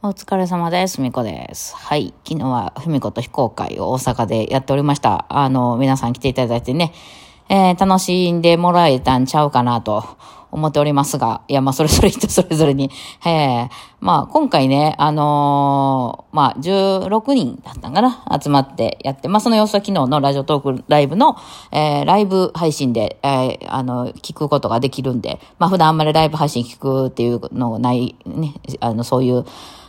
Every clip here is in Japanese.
お疲れ様です。みこです。はい。昨日はふみこと非公開を大阪でやっておりました。あの、皆さん来ていただいてね、えー楽しんでもらえたんちゃうかなと思っておりますが、いや、まあ、それぞれ 人それぞれに、えーまあ、今回ね、あのーまあ、16人だったんかな？集まってやって、まあ、その様子は昨日のラジオトークライブの、えーライブ配信で、えーあの、聞くことができるんで、まあ、普段あんまりライブ配信聞くっていうのがない、ね、あの、そういう、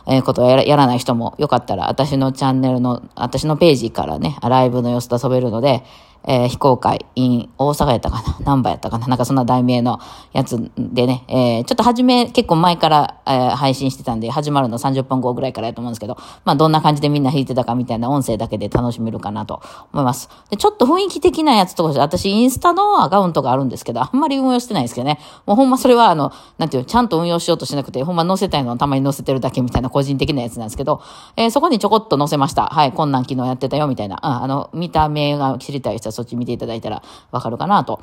えことをやらやらない人もよかったら、私のチャンネルの、私のページからね、ライブの様子と遊べるので、えー非公開 in 大阪やったかな？難波やったかな？なんかそんな題名のやつでね、えーちょっと初め結構前から、えー配信してたんで、始まるの30分後ぐらいからやと思うんですけど、まあどんな感じでみんな弾いてたかみたいな音声だけで楽しめるかなと思います。で、ちょっと雰囲気的なやつとか、私インスタのアカウントがあるんですけど、あんまり運用してないんですけどね、もうほんまそれはあの、なんていう、ちゃんと運用しようとしなくて、ほんま載せたいのをたまに載せてるだけみたいな個人的なやつなんですけど、えーそこにちょこっと載せました。はい、こんなん昨日やってたよみたいな。ああの、見た目が知りたい人はそっち見ていただいたらわかるかなと。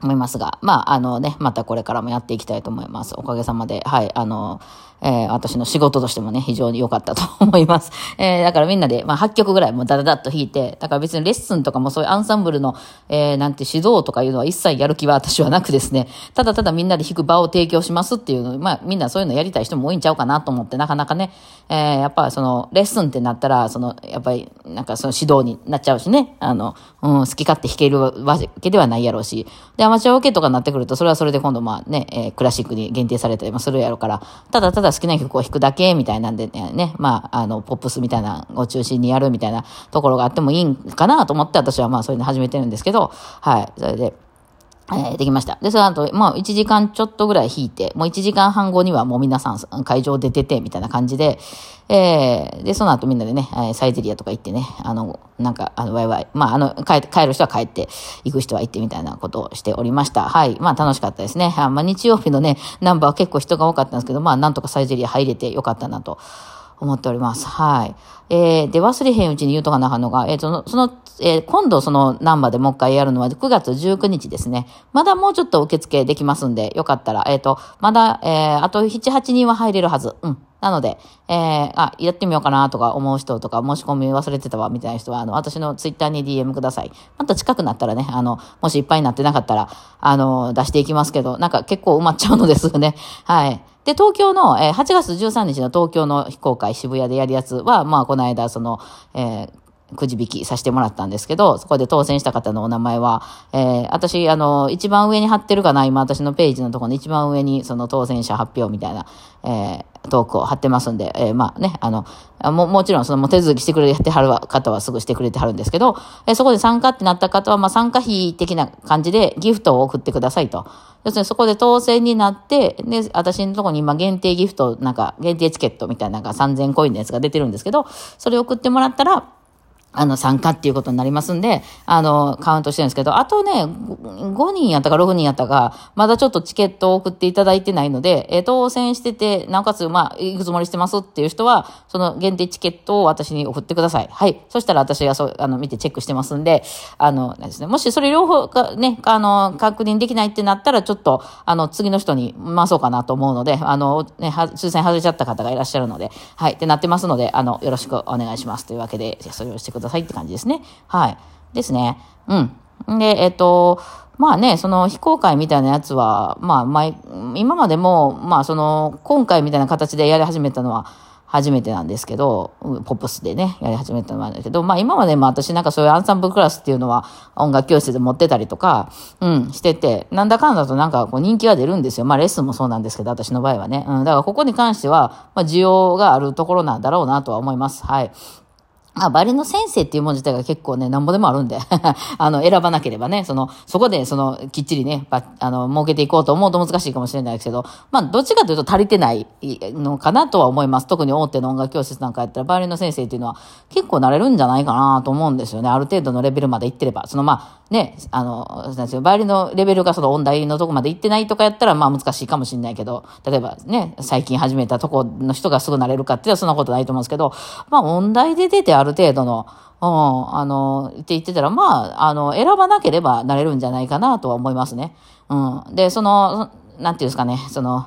思いますが、まあ、あのね、またこれからもやっていきたいと思います。おかげさまで、はい、あの、えー私の仕事としてもね、非常に良かったと思います。えーだからみんなで、まあ、8曲ぐらいもうダダダッと弾いて、だから別にレッスンとかもそういうアンサンブルの、えーなんて指導とかいうのは一切やる気は私はなくですね、ただただみんなで弾く場を提供しますっていうの、まあ、みんなそういうのやりたい人も多いんちゃうかなと思って、なかなかね、えーやっぱその、レッスンってなったら、その、やっぱり、なんかその指導になっちゃうしね、あの、うん、好き勝手弾けるわけではないやろうし、で、アマチュアオケとかになってくると、それはそれで今度まあね、えークラシックに限定されたりもするやろうから、ただただ好きな曲を弾くだけみたいなんで、ねまあ、あの、ポップスみたいなのを中心にやるみたいなところがあってもいいんかなと思って、私はまあそういうの始めてるんですけど、はい、それで、えーできました。で、その後、まあ、1時間ちょっとぐらい弾いて、もう1時間半後にはもう皆さん会場出てて、みたいな感じで、えーで、その後みんなでね、サイゼリアとか行ってね、あの、なんか、あの、ワイワイ、まあ、あの、帰帰る人は帰って、行く人は行ってみたいなことをしておりました。はい。まあ、楽しかったですね。あまあ、日曜日のね、ナンバーは結構人が多かったんですけど、まあ、なんとかサイゼリア入れてよかったなと。思っております。はい。えー、で、忘れへんうちに言うとかなあかんのが、えー、その、その、えー今度そのナンバでもう一回やるのは9月19日ですね。まだもうちょっと受付できますんで、よかったら、えっ、と、まだ、えー、あと7、8人は入れるはず。うん。なので、えー、あ、やってみようかなとか思う人とか、申し込み忘れてたわみたいな人は、あの、私のツイッターに DM ください。また近くなったらね、あの、もしいっぱいになってなかったら、あの、出していきますけど、なんか結構埋まっちゃうのですよね。はい。で、東京の、えー8月13日の東京の非公開渋谷でやるやつは、まあ、この間、その、えーくじ引きさせてもらったんですけど、そこで当選した方のお名前は、えー私、あの、一番上に貼ってるかな、今私のページのところの一番上に、その当選者発表みたいな、えートークを貼ってますんで、えーまあね、あの、も、もちろんその手続きしてくれてはる方はすぐしてくれてはるんですけど、えーそこで参加ってなった方は、まあ参加費的な感じでギフトを送ってくださいと。要するにそこで当選になって、で、私のところに今限定ギフト、なんか限定チケットみたいなのが3000コインのやつが出てるんですけど、それを送ってもらったら、あの、参加っていうことになりますんで、あの、カウントしてるんですけど、あとね、5人やったか6人やったか、まだちょっとチケットを送っていただいてないので、えー当選してて、なおかつ、まあ、行くつもりしてますっていう人は、その限定チケットを私に送ってください。はい。そしたら私がそう、あの、見てチェックしてますんで、あの、ですね、もしそれ両方がね、あの、確認できないってなったら、ちょっと、あの、次の人に回そうかなと思うので、あの、ね、抽選外れちゃった方がいらっしゃるので、はい。ってなってますので、あの、よろしくお願いします。というわけで、それをしてくださいって感じですね。はい。ですね。うん。で、えっ、と、まあね、その非公開みたいなやつは、まあ、前、今までも、まあ、その、今回みたいな形でやり始めたのは、初めてなんですけど、ポップスでね、やり始めたのはあるけど、まあ今までも私なんかそういうアンサンブルクラスっていうのは音楽教室で持ってたりとか、うん、してて、なんだかんだとなんかこう人気は出るんですよ。まあレッスンもそうなんですけど、私の場合はね。うん、だからここに関しては、まあ需要があるところなんだろうなとは思います。はい。まあ、バリの先生っていうもの自体が結構ね、なんぼでもあるんで、あの、選ばなければね、その、そこで、その、きっちりね、ばあの、儲けていこうと思うと難しいかもしれないですけど、まあ、どっちかというと足りてないのかなとは思います。特に大手の音楽教室なんかやったら、バイオリンの先生っていうのは結構なれるんじゃないかなと思うんですよね。ある程度のレベルまでいってれば。その、まあ、ね、あの、なんですよ、バイオリンのレベルがその音大のとこまで行ってないとかやったら、まあ難しいかもしれないけど、例えばね、最近始めたとこの人がすぐなれるかってはそんなことないと思うんですけど、まあ音大で出てある程度の、うん、あの、って言ってたら、まあ、あの、選ばなければなれるんじゃないかなとは思いますね。うん。で、その、なんていうんですかね、その、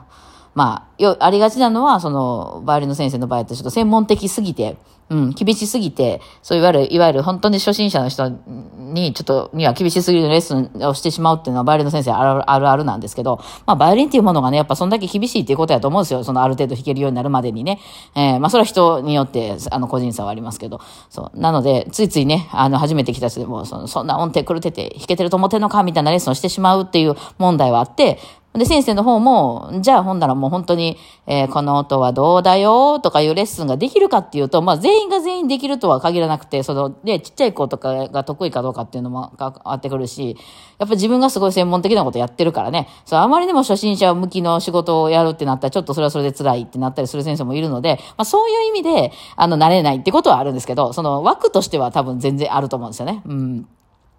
まあ、よ、ありがちなのは、その、バイオリンの先生の場合ってちょっと専門的すぎて、うん、厳しすぎて、そういわゆる、いわゆる本当に初心者の人に、ちょっと、には厳しすぎるレッスンをしてしまうっていうのは、バイオリンの先生あるあるあるなんですけど、まあ、バイオリンっていうものがね、やっぱそんだけ厳しいっていうことやと思うんですよ。そのある程度弾けるようになるまでにね。えー、まあ、それは人によって、あの、個人差はありますけど、そう。なので、ついついね、あの、初めて来た人でも、そのそんな音程狂ってて、弾けてると思ってんのかみたいなレッスンをしてしまうっていう問題はあって、で、先生の方も、じゃあ、ほんならもう本当に、えー、この音はどうだよとかいうレッスンができるかっていうと、まあ、全員が全員できるとは限らなくて、その、ね、ちっちゃい子とかが得意かどうかっていうのも変わってくるし、やっぱ自分がすごい専門的なことやってるからね、そう、あまりにも初心者向きの仕事をやるってなったら、ちょっとそれはそれで辛いってなったりする先生もいるので、まあ、そういう意味で、あの、慣れないってことはあるんですけど、その枠としては多分全然あると思うんですよね。うん。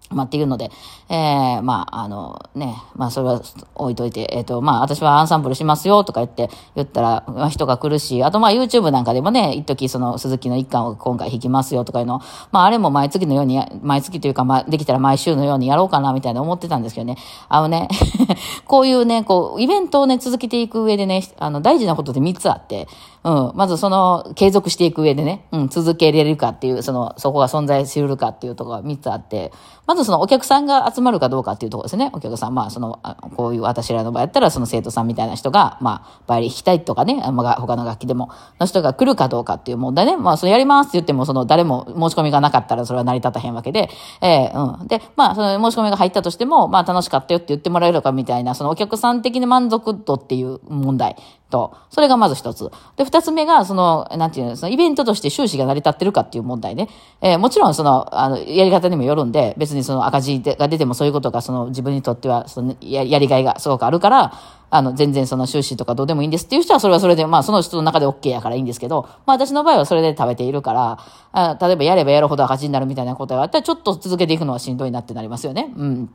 まあ、っていうので、ええー、まあ、あのね、まあ、それは置いといて、えっ、ー、と、まあ、私はアンサンブルしますよとか言って、言ったら、まあ、人が来るし、あと、まあ、YouTube なんかでもね、一時その、鈴木の一巻を今回弾きますよとかいうの、まあ、あれも毎月のように、毎月というか、まあ、できたら毎週のようにやろうかな、みたいな思ってたんですけどね、あのね、こういうね、こう、イベントをね、続けていく上でね、あの、大事なことって3つあって、うん。まずその、継続していく上でね、うん、続けれるかっていう、その、そこが存在するかっていうところが3つあって、まずそのお客さんが集まるかどうかっていうところですね。お客さん、まあその、こういう私らの場合やったら、その生徒さんみたいな人が、まあ、バイオリン弾きたいとかね、まあ、他の楽器でも、の人が来るかどうかっていう問題ね。まあ、それやりますって言っても、その、誰も申し込みがなかったら、それは成り立たへんわけで、えー、うん。で、まあ、その申し込みが入ったとしても、まあ、楽しかったよって言ってもらえるかみたいな、そのお客さん的に満足度っていう問題。と、それがまず一つ。で、二つ目が、その、なんていうの、そのイベントとして収支が成り立ってるかっていう問題ね。えー、もちろん、その、あの、やり方にもよるんで、別にその赤字が出てもそういうことが、その自分にとっては、そのや、やりがいがすごくあるから、あの、全然その収支とかどうでもいいんですっていう人は、それはそれで、まあ、その人の中で OK やからいいんですけど、まあ、私の場合はそれで食べているから、あ例えばやればやるほど赤字になるみたいなことがあったら、ちょっと続けていくのはしんどいなってなりますよね。うん。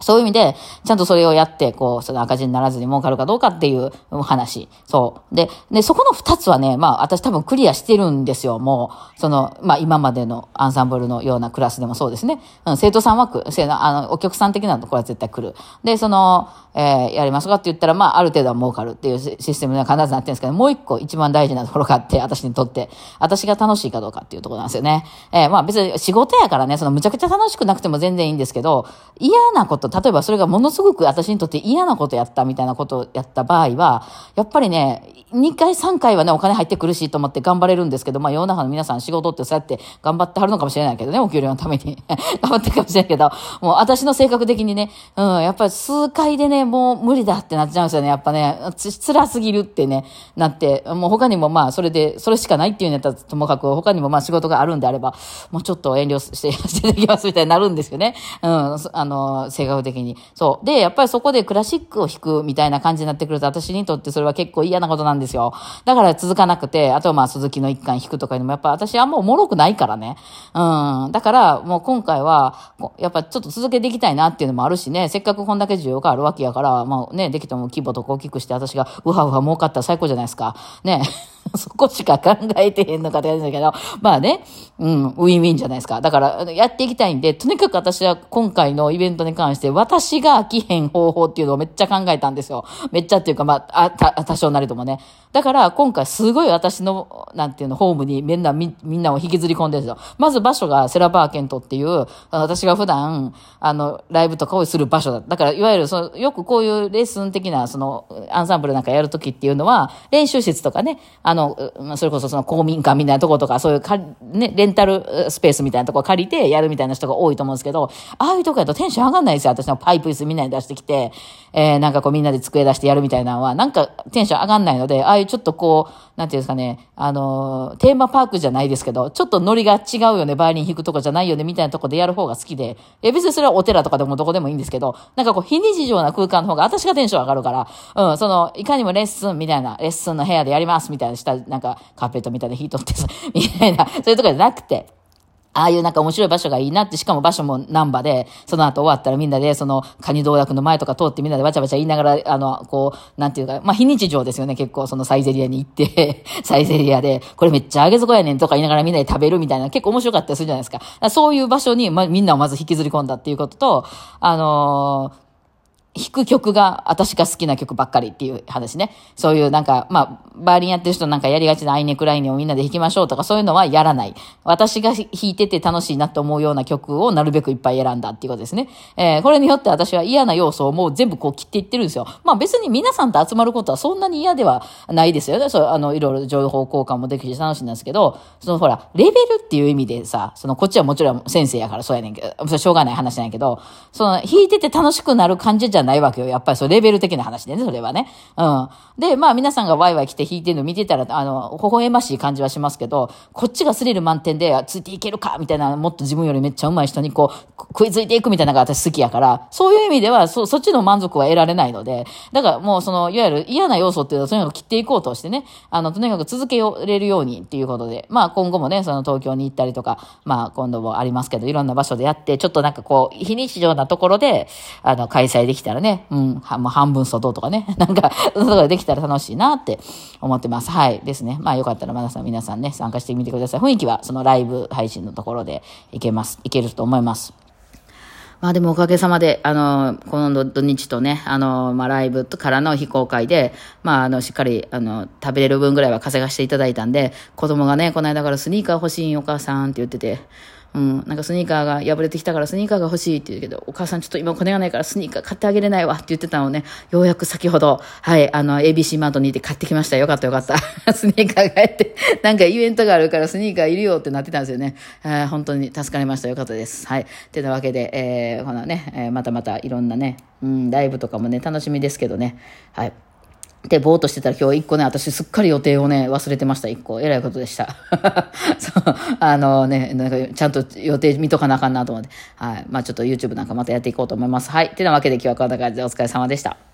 そういう意味で、ちゃんとそれをやって、こう、その赤字にならずに儲かるかどうかっていう話。そう。で、で、そこの二つはね、まあ、私多分クリアしてるんですよ。もう、その、まあ、今までのアンサンブルのようなクラスでもそうですね。うん、生徒さんはく、あの、お客さん的なところは絶対来る。で、その、えー、やりますかって言ったら、まあ、ある程度は儲かるっていうシステムには必ずなってるんですけど、もう一個一番大事なところがあって、私にとって、私が楽しいかどうかっていうところなんですよね。えー、まあ別に仕事やからね、そのむちゃくちゃ楽しくなくても全然いいんですけど、嫌なこと、例えばそれがものすごく私にとって嫌なことやったみたいなことをやった場合は、やっぱりね、2回3回はね、お金入ってくるしと思って頑張れるんですけど、まあ世の中の皆さん仕事ってそうやって頑張ってはるのかもしれないけどね、お給料のために 頑張ってるかもしれないけど、もう私の性格的にね、うん、やっぱり数回でね、もう無理だってなっちゃうんですよね。やっぱね、つ辛すぎるってね、なって、もう他にもまあそれで、それしかないっていうんやったらともかく、他にもまあ仕事があるんであれば、もうちょっと遠慮して、していただきますみたいになるんですよね。うん、あの、性格的に。そう。で、やっぱりそこでクラシックを弾くみたいな感じになってくると、私にとってそれは結構嫌なことなんですよ。だから続かなくて、あとはまあ鈴木の一巻引くとかいうのも、やっぱ私はもう脆くないからね。うん。だからもう今回は、やっぱちょっと続けていきたいなっていうのもあるしね、せっかくこんだけ需要があるわけやから、まあね、できても規模とか大きくして私がうはうは儲かったら最高じゃないですか。ね。そこしか考えてへんのかって言うんだけど、まあね、うん、ウィンウィンじゃないですか。だから、やっていきたいんで、とにかく私は今回のイベントに関して、私が飽きへん方法っていうのをめっちゃ考えたんですよ。めっちゃっていうか、まあ、あ、た、多少なりともね。だから、今回すごい私の、なんていうの、ホームにみんな、み、みんなを引きずり込んでるんですよ。まず場所がセラバーケントっていう、私が普段、あの、ライブとかをする場所だ。だから、いわゆる、その、よくこういうレッスン的な、その、アンサンブルなんかやるときっていうのは、練習室とかね、あの、それこそその公民館みたいなとことか、そういうか、ね、レンタルスペースみたいなとこ借りてやるみたいな人が多いと思うんですけど、ああいうとこやとテンション上がんないですよ。私のパイプ椅子みんなに出してきて、えー、なんかこうみんなで机出してやるみたいなのは、なんかテンション上がんないので、ああいうちょっとこう、なんていうんですかね、あの、テーマパークじゃないですけど、ちょっとノリが違うよね、バイオリン弾くとこじゃないよね、みたいなとこでやる方が好きで、いや別にそれはお寺とかでもどこでもいいんですけど、なんかこう、非日常な空間の方が私がテンション上がるから、うん、その、いかにもレッスンみたいな、レッスンの部屋でやりますみたいなした、なんか、カーペットみたいな引いとってさ、みたいな、そういうとこじゃなくて、ああいうなんか面白い場所がいいなって、しかも場所も難波で、その後終わったらみんなで、その、カニ道楽の前とか通ってみんなでバチャバチャ言いながら、あの、こう、なんていうか、まあ、非日常ですよね、結構、そのサイゼリアに行って、サイゼリアで、これめっちゃ揚げ底やねんとか言いながらみんなで食べるみたいな、結構面白かったりするじゃないですか。かそういう場所に、ま、みんなをまず引きずり込んだっていうことと、あのー弾く曲が私が好きな曲ばっかりっていう話ね。そういうなんか、まあ、バーリンやってる人なんかやりがちなアイネクライネをみんなで弾きましょうとかそういうのはやらない。私が弾いてて楽しいなと思うような曲をなるべくいっぱい選んだっていうことですね。えー、これによって私は嫌な要素をもう全部こう切っていってるんですよ。まあ別に皆さんと集まることはそんなに嫌ではないですよね。そう、あの、いろいろ情報交換もできるし楽しいんですけど、そのほら、レベルっていう意味でさ、そのこっちはもちろん先生やからそうやねんけど、しょうがない話なんやけど、その弾いてて楽しくなる感じじゃないわけよ。やっぱりそう、レベル的な話でね、それはね。うん。で、まあ皆さんがワイワイ来て弾いてるの見てたら、あの、微笑ましい感じはしますけど、こっちがスリル満点で、ついていけるかみたいな、もっと自分よりめっちゃ上手い人にこう、食いついていくみたいなのが私好きやから、そういう意味では、そ、そっちの満足は得られないので、だからもうその、いわゆる嫌な要素っていうのはとにかく切っていこうとしてね、あの、とにかく続けられるようにっていうことで、まあ今後もね、その東京に行ったりとか、まあ今度もありますけど、いろんな場所でやって、ちょっとなんかこう、非日常なところで、あの、開催できたたらね、うん、はもう半分外とかね、なんか、そういうことができたら楽しいなって思ってます。はい。ですね。まあよかったら皆さん、皆さんね、参加してみてください。雰囲気はそのライブ配信のところでいけます。いけると思います。まあでもおかげさまで、あの、この土日とね、あの、まあライブからの非公開で、まああの、しっかり、あの、食べれる分ぐらいは稼がしていただいたんで、子供がね、この間からスニーカー欲しいお母さんって言ってて、うん、なんかスニーカーが破れてきたからスニーカーが欲しいって言うけど、お母さんちょっと今お金がないからスニーカー買ってあげれないわって言ってたのをね、ようやく先ほど、はい、あの、ABC マートに行って買ってきました。よかったよかった。スニーカーがやって、なんかイベントがあるからスニーカーいるよってなってたんですよね。えー、本当に助かりました。よかったです。はい。てなわけで、えー、ほなね、え、またまたいろんなね、うん、ライブとかもね、楽しみですけどね。はい。で、ぼーっとしてたら今日一個ね、私すっかり予定をね、忘れてました、一個。えらいことでした。そう、あのね、なんかちゃんと予定見とかなあかんなと思って。はい。まあちょっと YouTube なんかまたやっていこうと思います。はい。てなわけで今日はこんな感じでお疲れ様でした。